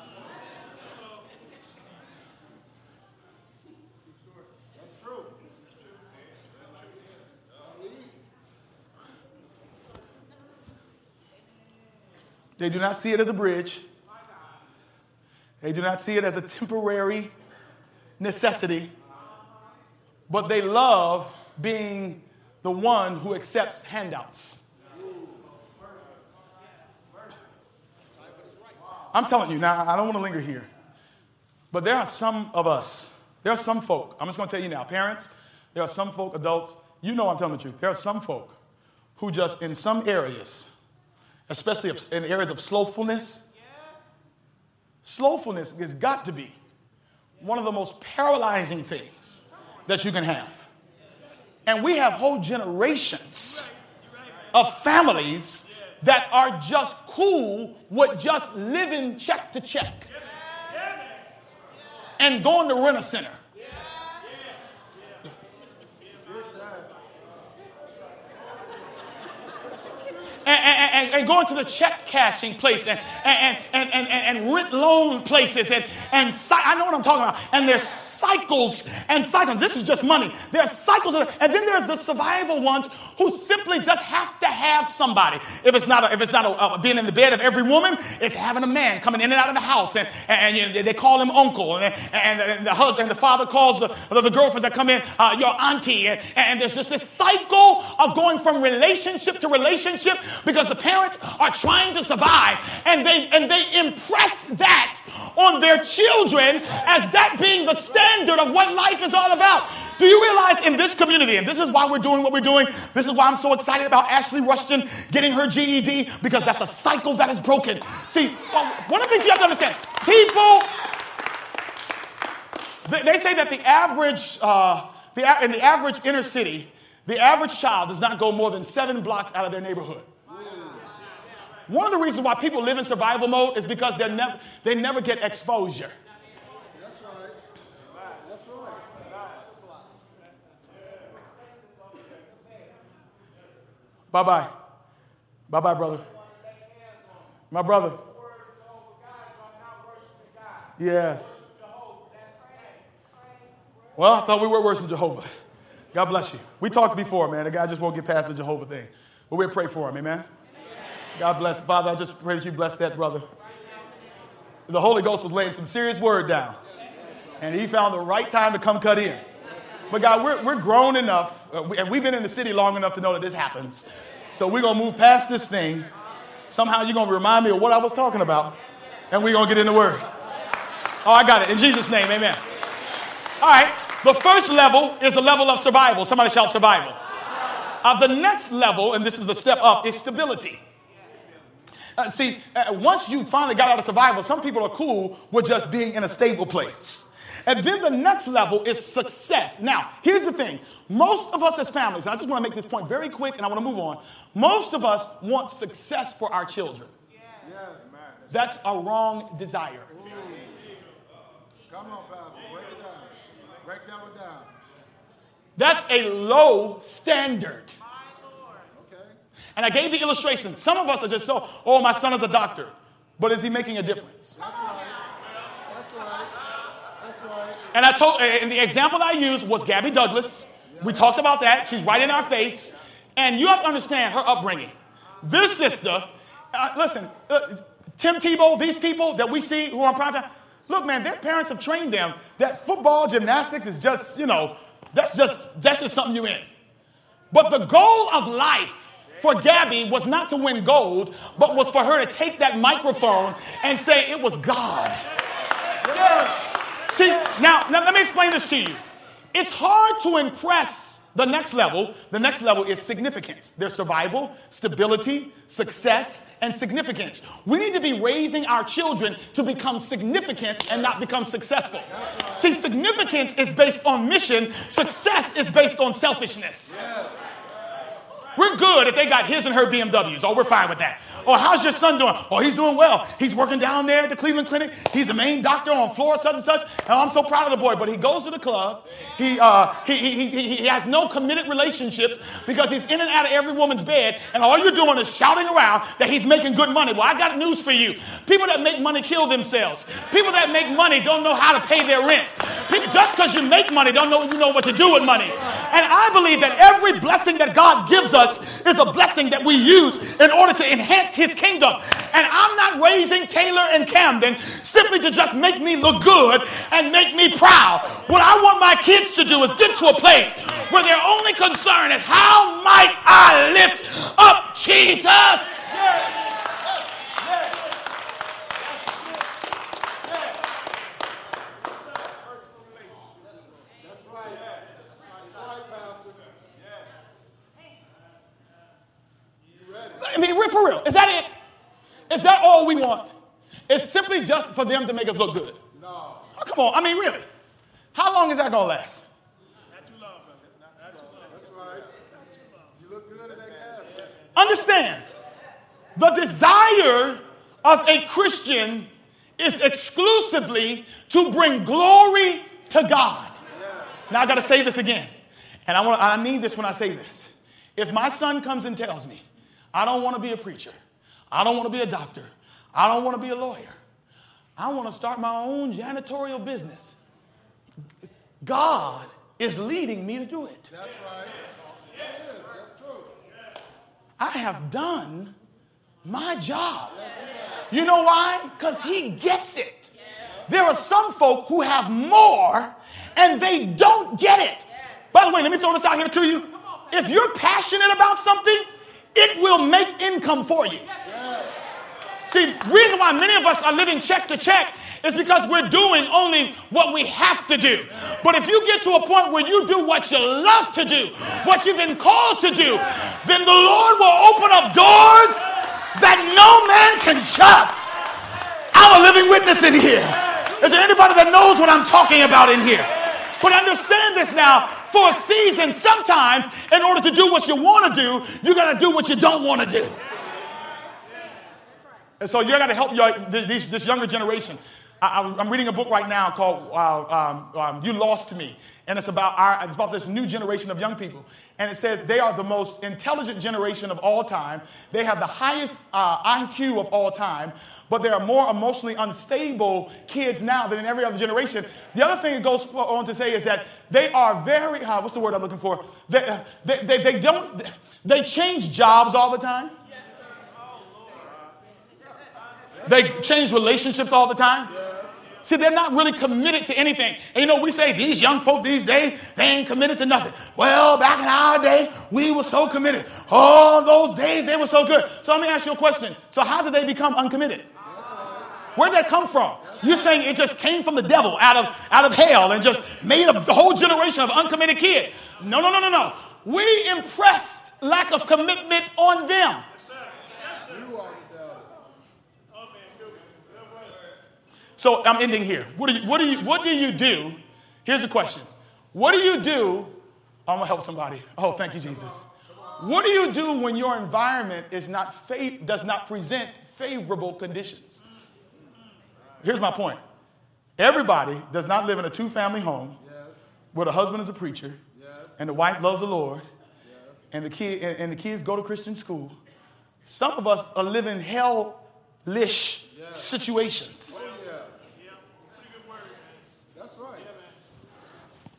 They do not see it as a bridge. They do not see it as a temporary necessity. But they love being the one who accepts handouts. I'm telling you, now, I don't want to linger here. But there are some of us, there are some folk, I'm just going to tell you now, parents, there are some folk, adults, you know I'm telling the truth. There are some folk who just in some areas, especially in areas of slothfulness, slowfulness has got to be one of the most paralyzing things that you can have. And we have whole generations of families that are just cool with just living check to check and going to rent a center. And, and, and, going to the check cashing place and, and, and, and, and, rent loan places and, and I know what I'm talking about. And there's cycles and cycles. This is just money. There's cycles. Of, and then there's the survival ones who simply just have to have somebody. If it's not, a, if it's not a, uh, being in the bed of every woman, it's having a man coming in and out of the house. And, and, you know, they call him uncle. And, and, the husband, the father calls the, the, the girlfriends that come in uh, your auntie. And, and there's just this cycle of going from relationship to relationship because the parents are trying to survive and they and they impress that on their children as that being the standard of what life is all about. Do you realize in this community, and this is why we're doing what we're doing, this is why I'm so excited about Ashley Rushton getting her GED, because that's a cycle that is broken. See, one of the things you have to understand people, they, say that the average, uh, the, in the average inner city, the average child does not go more than seven blocks out of their neighborhood. One of the reasons why people live in survival mode is because they never, they never get exposure. That's right. That's right. Bye bye. Bye bye, brother. My brother. Yes. Well, I thought we were worshiping Jehovah. God bless you. We talked before, man. The guy just won't get past the Jehovah thing. But we'll pray for him, amen. God bless. Father, I just pray that you bless that brother. The Holy Ghost was laying some serious word down. And he found the right time to come cut in. But God, we're, we're grown enough, uh, and we've been in the city long enough to know that this happens. So we're going to move past this thing. Somehow you're going to remind me of what I was talking about, and we're going to get in the Word. Oh, I got it. In Jesus' name, amen. All right. The first level is a level of survival. Somebody shout survival. Uh, the next level, and this is the step up, is stability. Uh, see, uh, once you finally got out of survival, some people are cool with just being in a stable place. And then the next level is success. Now, here's the thing. Most of us as families, and I just want to make this point very quick and I want to move on. Most of us want success for our children. Yes. That's a wrong desire. Come on, Pastor. Break it down. Break that one down. That's a low standard. And I gave the illustration. Some of us are just so, oh, my son is a doctor. But is he making a difference? That's right. That's right. That's right. And I told, and the example I used was Gabby Douglas. We talked about that. She's right in our face. And you have to understand her upbringing. This sister, uh, listen, uh, Tim Tebow, these people that we see who are on prime time, look, man, their parents have trained them that football, gymnastics is just, you know, that's just that's just something you're in. But the goal of life for Gabby was not to win gold, but was for her to take that microphone and say it was God. See, now, now let me explain this to you. It's hard to impress the next level. The next level is significance. There's survival, stability, success, and significance. We need to be raising our children to become significant and not become successful. See, significance is based on mission, success is based on selfishness. We're good if they got his and her BMWs. Oh, we're fine with that. Or how's your son doing? Oh, he's doing well. He's working down there at the Cleveland Clinic. He's the main doctor on floor such and such. And I'm so proud of the boy. But he goes to the club. He, uh, he, he, he, he has no committed relationships because he's in and out of every woman's bed. And all you're doing is shouting around that he's making good money. Well, I got news for you. People that make money kill themselves. People that make money don't know how to pay their rent. People, just because you make money don't know you know what to do with money. And I believe that every blessing that God gives us is a blessing that we use in order to enhance his kingdom. And I'm not raising Taylor and Camden simply to just make me look good and make me proud. What I want my kids to do is get to a place where their only concern is how might I lift up Jesus? That's right. That's right, Pastor. You ready? I mean, for real. Is that it? Is that all we want? It's simply just for them to make us look good. No. Oh, come on. I mean, really. How long is that going to last? Not too long. That's right. Not too long. You look good in that casket. Understand, the desire of a Christian is exclusively to bring glory to God. Now I got to say this again, and I want I mean this when I say this. If my son comes and tells me, I don't want to be a preacher, I don't want to be a doctor, I don't want to be a lawyer, I want to start my own janitorial business. God is leading me to do it. That's right. It is. That's true. I have done my job. You know why? Because he gets it. There are some folk who have more and they don't get it. By the way, let me throw this out here to you. If you're passionate about something, it will make income for you. See, reason why many of us are living check to check is because we're doing only what we have to do. But if you get to a point where you do what you love to do, what you've been called to do, then the Lord will open up doors that no man can shut. I'm a living witness in here. Is there anybody that knows what I'm talking about in here? But understand this now. For a season, sometimes in order to do what you want to do, you got to do what you don't want to do. And so you got to help your, this, this younger generation. I, am reading a book right now called uh, um, um, "You Lost Me," and it's about our, it's about this new generation of young people. And it says they are the most intelligent generation of all time. They have the highest uh, IQ of all time, but they are more emotionally unstable kids now than in every other generation. The other thing it goes on to say is that they are very uh, what's the word I'm looking for? They, uh, they, they, they don't they change jobs all the time. They change relationships all the time. See, they're not really committed to anything. And you know, we say these young folk these days, they ain't committed to nothing. Well, back in our day, we were so committed. All those days, they were so good. So let me ask you a question. So, how did they become uncommitted? Where'd that come from? You're saying it just came from the devil out of, out of hell and just made a whole generation of uncommitted kids. No, no, no, no, no. We impressed lack of commitment on them. You are the devil. So I'm ending here. What do you, what do you, what do you do? Here's a question. What do you do? I'm gonna help somebody. Oh, thank you, Jesus. What do you do when your environment is not fav- does not present favorable conditions? Here's my point. Everybody does not live in a two-family home Yes. where the husband is a preacher Yes. and the wife loves the Lord and the kid and, and the kids go to Christian school. Some of us are living hellish situations. Oh, yeah. That's right.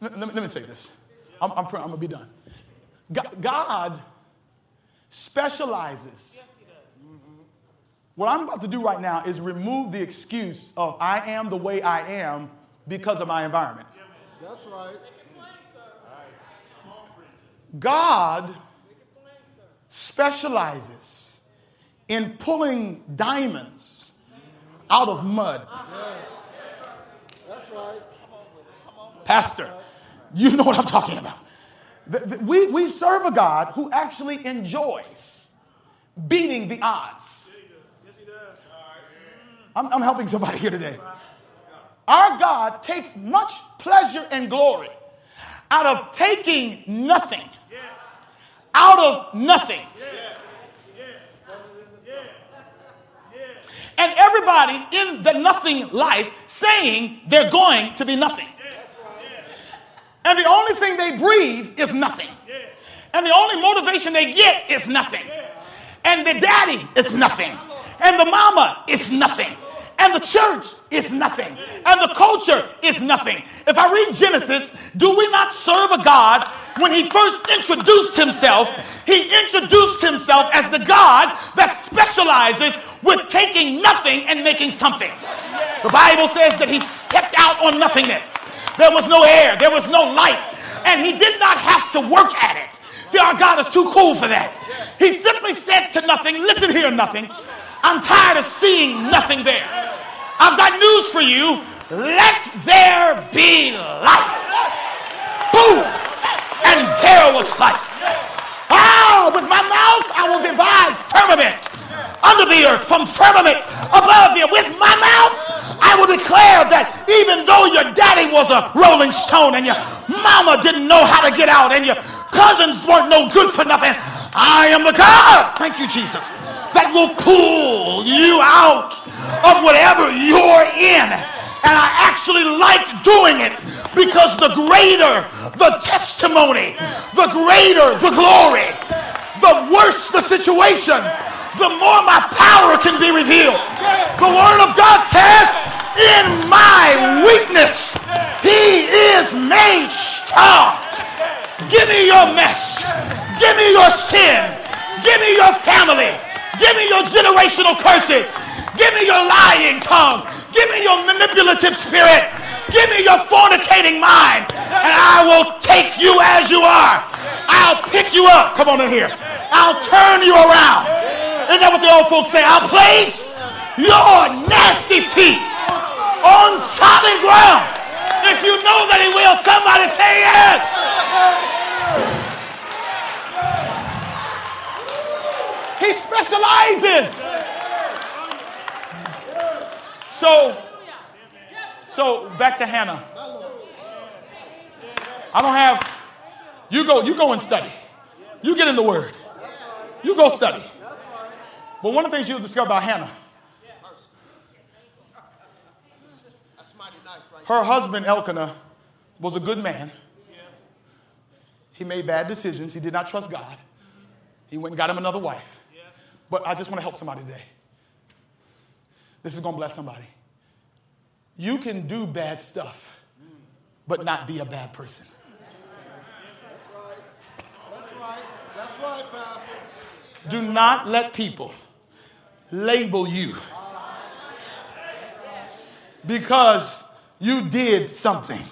Let, let me, let me say this. I'm, I'm, I'm going to be done. God, God specializes. Mm-hmm. What I'm about to do right now is remove the excuse of I am the way I am because of my environment. That's right. God specializes in pulling diamonds out of mud. That's right. Pastor, you know what I'm talking about. We, we serve a God who actually enjoys beating the odds. I'm, I'm helping somebody here today. Our God takes much pleasure and glory out of taking nothing, out of nothing. And everybody in the nothing life saying they're going to be nothing. And the only thing they breathe is nothing. And the only motivation they get is nothing. And the daddy is nothing. And the mama is nothing. And the church is nothing. And the culture is nothing. If I read Genesis, do we not serve a God when he first introduced himself? He introduced himself as the God that specializes with taking nothing and making something. The Bible says that he stepped out on nothingness. There was no air, there was no light, and he did not have to work at it. See, our God is too cool for that. He simply said to nothing, Listen here, nothing. I'm tired of seeing nothing there. I've got news for you. Let there be light. Boom! And there was light. Ah, with my mouth I will divide firmament under the earth from firmament above the with my mouth I will declare that even though your daddy was a rolling stone and your mama didn't know how to get out and your cousins weren't no good for nothing I am the God thank you Jesus that will pull you out of whatever you're in. And I actually like doing it because the greater the testimony, the greater the glory, the worse the situation, the more my power can be revealed. The Word of God says, In my weakness, He is made strong. Give me your mess. Give me your sin. Give me your family. Give me your generational curses. Give me your lying tongue. Give me your manipulative spirit. Give me your fornicating mind. And I will take you as you are. I'll pick you up. Come on in here. I'll turn you around. Isn't that what the old folks say? I'll place your nasty feet on solid ground. If you know that he will, somebody say yes. He specializes. So, so back to Hannah. I don't have. You go. You go and study. You get in the Word. You go study. But one of the things you'll discover about Hannah, her husband Elkanah was a good man. He made bad decisions. He did not trust God. He went and got him another wife. But I just want to help somebody today. This is going to bless somebody. You can do bad stuff, but not be a bad person. That's right. That's right, Pastor. Do not let people label you because you did something.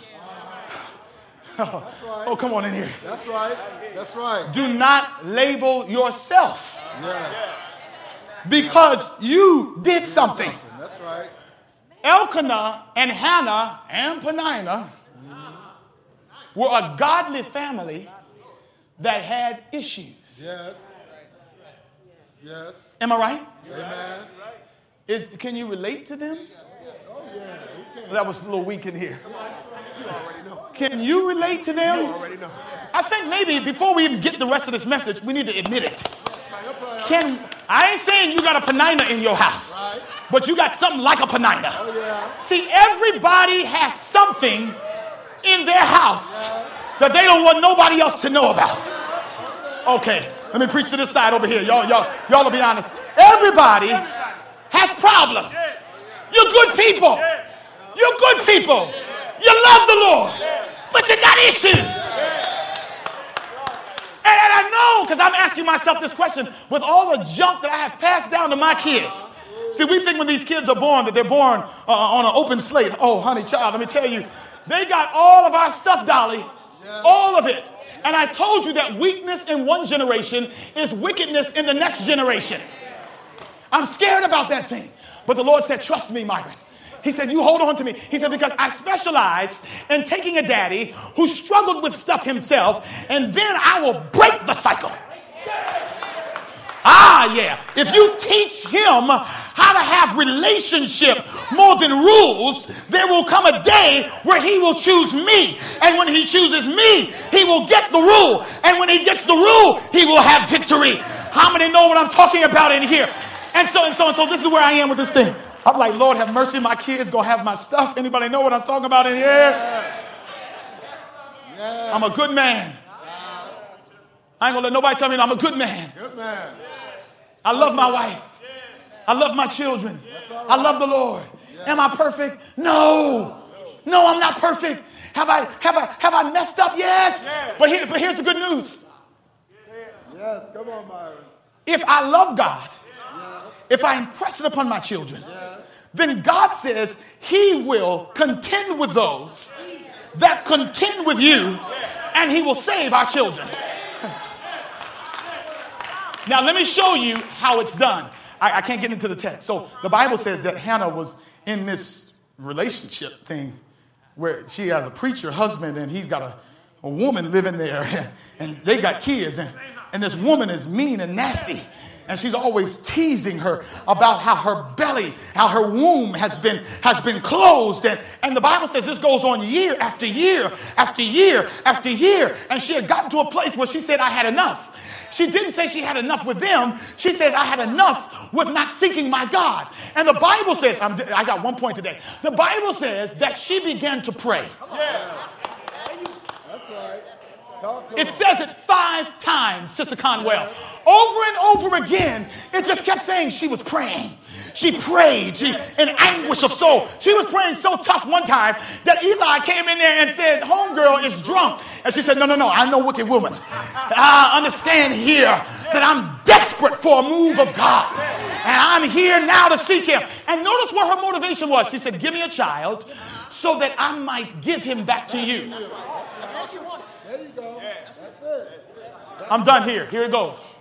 Oh, oh, come on in here. That's right. That's right. Do not label yourself Yes. because you did something. That's right. Elkanah and Hannah and Penina were a godly family that had issues. Yes. Yes. Am I right? Amen. Is, can you relate to them? Oh, yeah. Can? That was a little weak in here. You already know. Can you relate to You them? already know. I think maybe before we even get the rest of this message, we need to admit it. Can I ain't saying you got a Penina in your house, Right. but you got something like a Penina. Oh, yeah. See, everybody has something in their house that they don't want nobody else to know about. Okay, let me preach to this side over here. Y'all, y'all, y'all will be honest. Everybody has problems. You're good people. You're good people. You love the Lord, but you got issues. And, I know because I'm asking myself this question with all the junk that I have passed down to my kids. See, we think when these kids are born that they're born uh, on an open slate. Oh, honey, child, let me tell you, they got all of our stuff, Dolly, all of it. And I told you that weakness in one generation is wickedness in the next generation. I'm scared about that thing. But the Lord said, Trust me, Myron. He said, You hold on to me. He said, Because I specialize in taking a daddy who struggled with stuff himself, and then I will break the cycle. Ah, yeah. If you teach him how to have relationship more than rules, there will come a day where he will choose me. And when he chooses me, he will get the rule. And when he gets the rule, he will have victory. How many know what I'm talking about in here? And so and so and so this is where I am with this thing. I'm like, Lord, have mercy, my kids gonna have my stuff. Anybody know what I'm talking about in here? I'm a good man. I ain't gonna let nobody tell me I'm a good man. Good man. I love my wife. I love my children. I love the Lord. Am I perfect? No. No, I'm not perfect. Have I have I have I messed up? Yes. But here, but here's the good news. Yes, come on, Myron. If I love God, if I impress it upon my children, then God says He will contend with those that contend with you, and He will save our children. Now, let me show you how it's done. I, I can't get into the text. So, the Bible says that Hannah was in this relationship thing where she has a preacher husband and he's got a, a woman living there and they got kids. And, and this woman is mean and nasty. And she's always teasing her about how her belly, how her womb has been, has been closed. And, and the Bible says this goes on year after year after year after year. And she had gotten to a place where she said, I had enough. She didn't say she had enough with them. She says, I had enough with not seeking my God. And the Bible says, I'm, I got one point today. The Bible says that she began to pray. To It says it five times, Sister Conwell. Over and over again, it just kept saying she was praying. She prayed. She in anguish of soul. She was praying so tough one time that Eli came in there and said, Homegirl is drunk. And she said, No, no, no, I know wicked woman. I understand here that I'm desperate for a move of God. And I'm here now to seek him. And notice what her motivation was. She said, Give me a child so that I might give him back to you. There you go. That's it. I'm done here. Here it goes.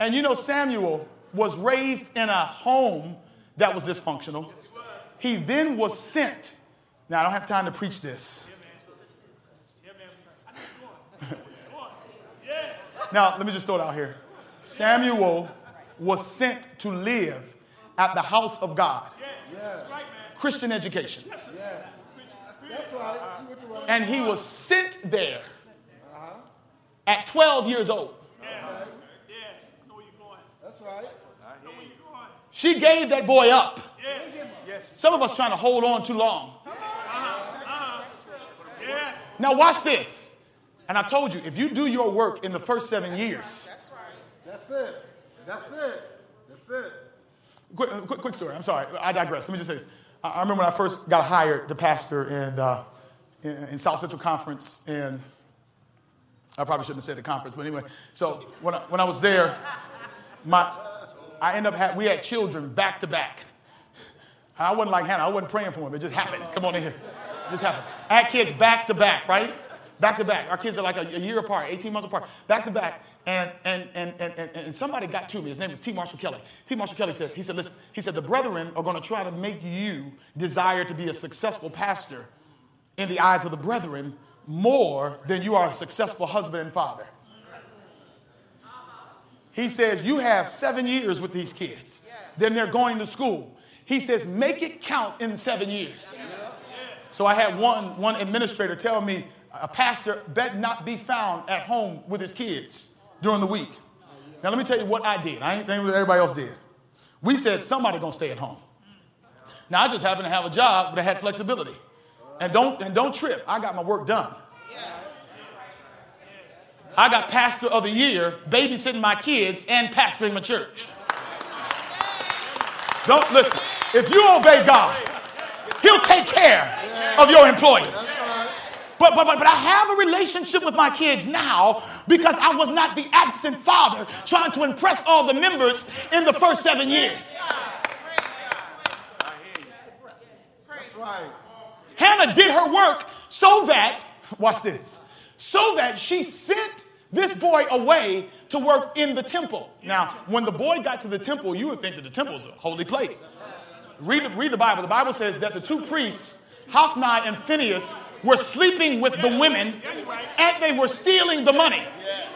And you know, Samuel was raised in a home that was dysfunctional. He then was sent. Now, I don't have time to preach this. now, let me just throw it out here. Samuel was sent to live at the house of God. Christian education. That's right. You went the right. And he was sent there at 12 years old. That's right. She gave that boy up. Yes. Some of us trying to hold on too long. Now watch this. And I told you, if you do your work in the first seven years, That's right. That's it. That's it. That's it. quick, quick, quick story. I'm sorry. I digress. Let me just say this. I I remember when I first got hired to pastor in, uh, in, in South Central Conference, and I probably shouldn't have said the conference, but anyway. So when I, when I was there, my I ended up ha- we had children back to back. I wasn't like Hannah. I wasn't praying for them. It just happened. Come on in here. It just happened. I had kids back to back, right? Back to back. Our kids are like a, a year apart, 18 months apart. Back to back. And, and, and, and, and, and somebody got to me. His name is T. Marshall Kelly. T. Marshall Kelly said, he said, listen, he said, the brethren are going to try to make you desire to be a successful pastor in the eyes of the brethren more than you are a successful husband and father. He says, You have seven years with these kids. Then they're going to school. He says, Make it count in seven years. So I had one, one administrator tell me, A pastor bet not be found at home with his kids during the week. Now, let me tell you what I did. I ain't saying what everybody else did. We said, Somebody gonna stay at home. Now, I just happen to have a job that had flexibility. And don't, and don't trip, I got my work done. I got pastor of the year, babysitting my kids, and pastoring my church. Don't listen. If you obey God, He'll take care of your employees. But, but, but, but I have a relationship with my kids now because I was not the absent father trying to impress all the members in the first seven years. That's right. Hannah did her work so that, watch this, so that she sent this boy away to work in the temple. Now, when the boy got to the temple, you would think that the temple is a holy place. Read, read the Bible. The Bible says that the two priests, Hophni and Phineas, were sleeping with the women and they were stealing the money.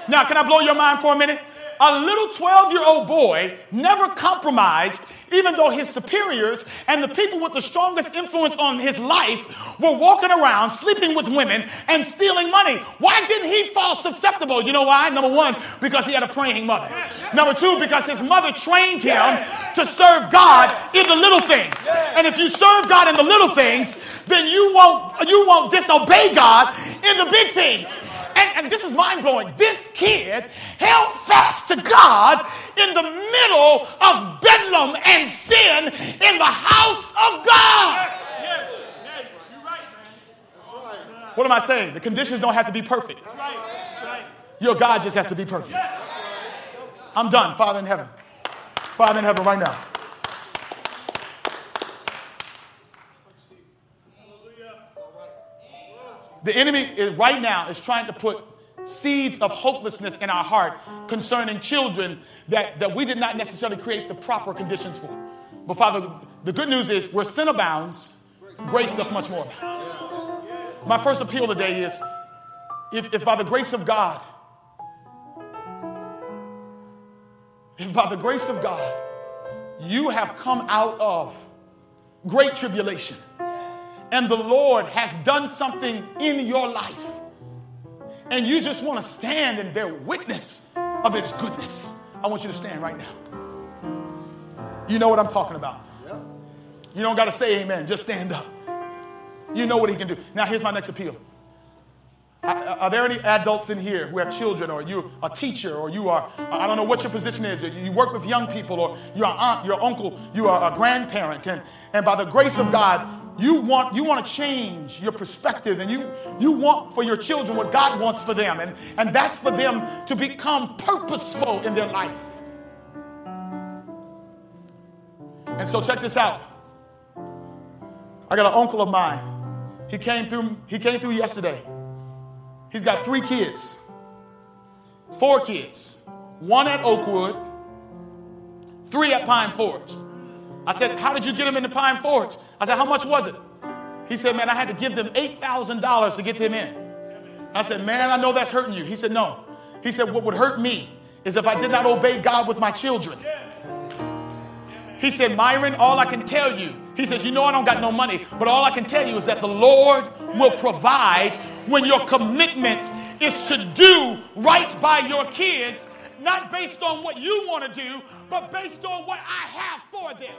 Now, can I blow your mind for a minute? A little 12 year old boy never compromised, even though his superiors and the people with the strongest influence on his life were walking around sleeping with women and stealing money. Why didn't he fall susceptible? You know why? Number one, because he had a praying mother. Number two, because his mother trained him to serve God in the little things. And if you serve God in the little things, then you won't, you won't disobey God in the big things and, and this is mind blowing. This kid held fast to God in the middle of bedlam and sin in the house of God. What am I saying? The conditions don't have to be perfect. Your God just has to be perfect. I'm done, Father in heaven. Father in heaven, right now. The enemy is, right now is trying to put seeds of hopelessness in our heart concerning children that, that we did not necessarily create the proper conditions for. But Father, the good news is where sin abounds, grace doth much more. My first appeal today is if, if by the grace of God, if by the grace of God, you have come out of great tribulation, and the Lord has done something in your life, and you just want to stand and bear witness of His goodness, I want you to stand right now. You know what I'm talking about. You don't got to say amen, just stand up. You know what He can do. Now, here's my next appeal. Are there any adults in here who have children, or you a teacher, or you are, I don't know what your position is, you work with young people, or you're an aunt, your uncle, you are a grandparent, and, and by the grace of God, you want, you want to change your perspective and you, you want for your children what God wants for them. And, and that's for them to become purposeful in their life. And so check this out. I got an uncle of mine. He came through, he came through yesterday. He's got three kids. Four kids. One at Oakwood, three at Pine Forge. I said, How did you get them into Pine Forge? I said, How much was it? He said, Man, I had to give them $8,000 to get them in. I said, Man, I know that's hurting you. He said, No. He said, What would hurt me is if I did not obey God with my children. He said, Myron, all I can tell you, he says, You know, I don't got no money, but all I can tell you is that the Lord will provide when your commitment is to do right by your kids, not based on what you want to do, but based on what I have for them.